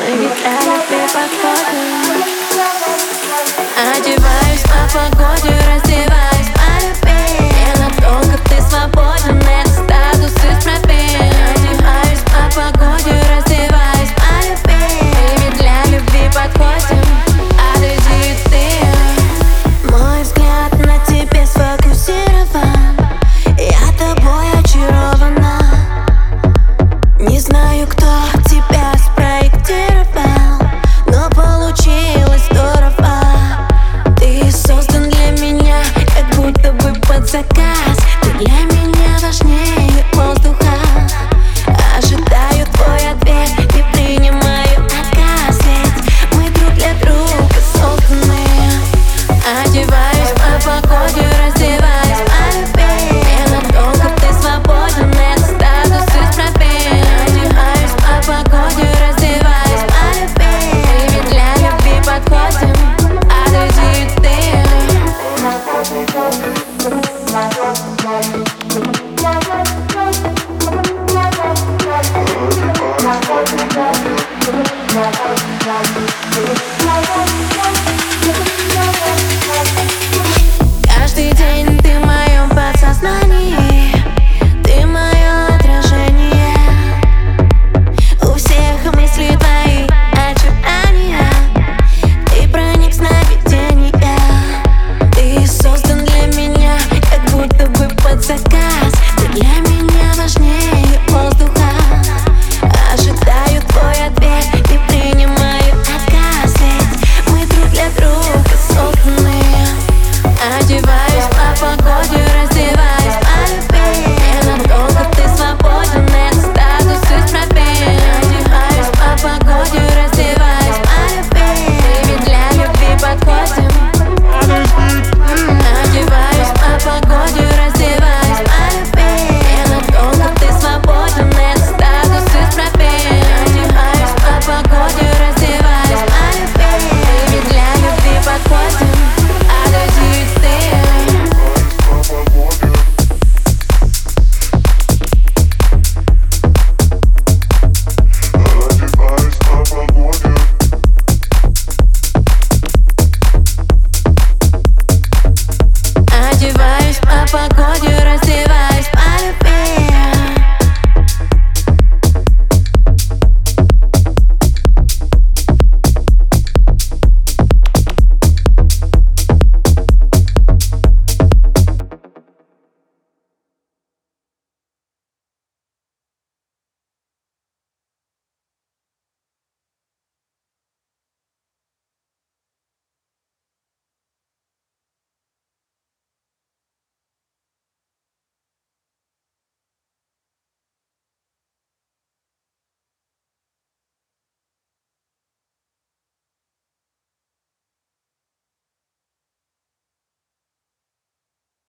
Maybe that'll be my father. одевай. Каждый день погоде.